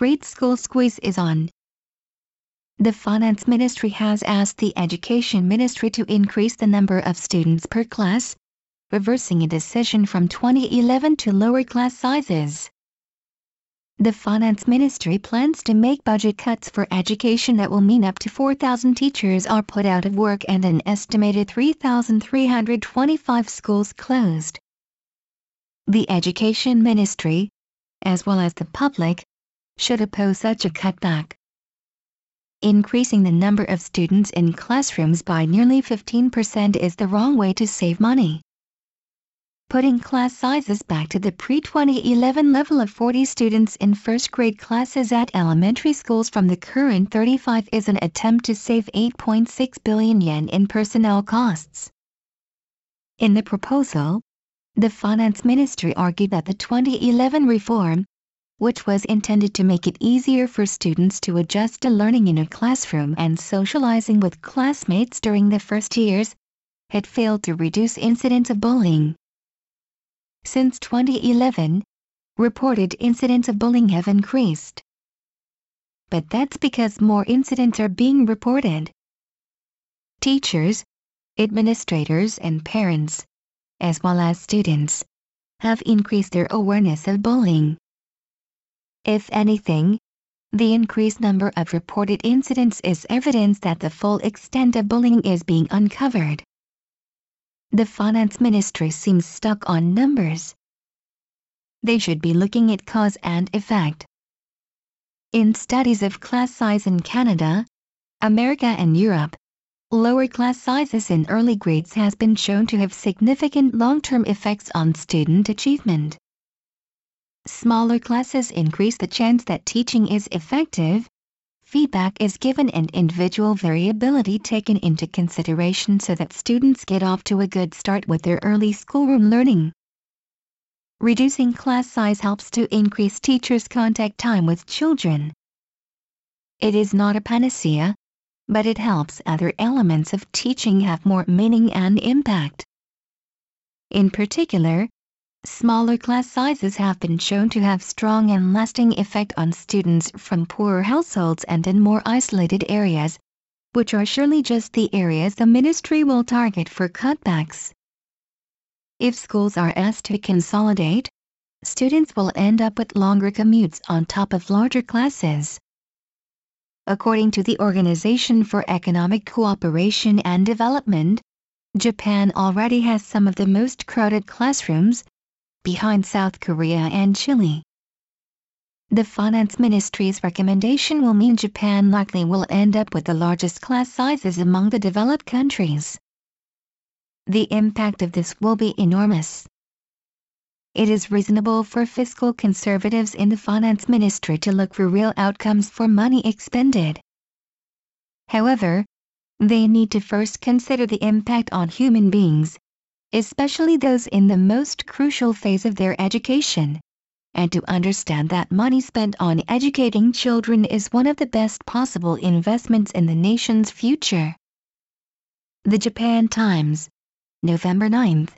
grade school squeeze is on. The Finance Ministry has asked the Education Ministry to increase the number of students per class, reversing a decision from 2011 to lower class sizes. The Finance Ministry plans to make budget cuts for education that will mean up to 4,000 teachers are put out of work and an estimated 3,325 schools closed. The Education Ministry, as well as the public, should oppose such a cutback. Increasing the number of students in classrooms by nearly 15% is the wrong way to save money. Putting class sizes back to the pre-2011 level of 40 students in first grade classes at elementary schools from the current 35 is an attempt to save 8.6 billion yen in personnel costs. In the proposal, the Finance Ministry argued that the 2011 reform, which was intended to make it easier for students to adjust to learning in a classroom and socializing with classmates during the first years, had failed to reduce incidents of bullying. Since 2011, reported incidents of bullying have increased. But that's because more incidents are being reported. Teachers, administrators and parents, as well as students, have increased their awareness of bullying. If anything, the increased number of reported incidents is evidence that the full extent of bullying is being uncovered. The finance ministry seems stuck on numbers. They should be looking at cause and effect. In studies of class size in Canada, America and Europe, lower class sizes in early grades has been shown to have significant long-term effects on student achievement. Smaller classes increase the chance that teaching is effective, feedback is given and individual variability taken into consideration so that students get off to a good start with their early schoolroom learning. Reducing class size helps to increase teachers' contact time with children. It is not a panacea, but it helps other elements of teaching have more meaning and impact. In particular, Smaller class sizes have been shown to have strong and lasting effect on students from poorer households and in more isolated areas, which are surely just the areas the ministry will target for cutbacks. If schools are asked to consolidate, students will end up with longer commutes on top of larger classes. According to the Organization for Economic Cooperation and Development, Japan already has some of the most crowded classrooms, behind South Korea and Chile. The Finance Ministry's recommendation will mean Japan likely will end up with the largest class sizes among the developed countries. The impact of this will be enormous. It is reasonable for fiscal conservatives in the Finance Ministry to look for real outcomes for money expended. However, they need to first consider the impact on human beings, especially those in the most crucial phase of their education, and to understand that money spent on educating children is one of the best possible investments in the nation's future. The Japan Times, November 9,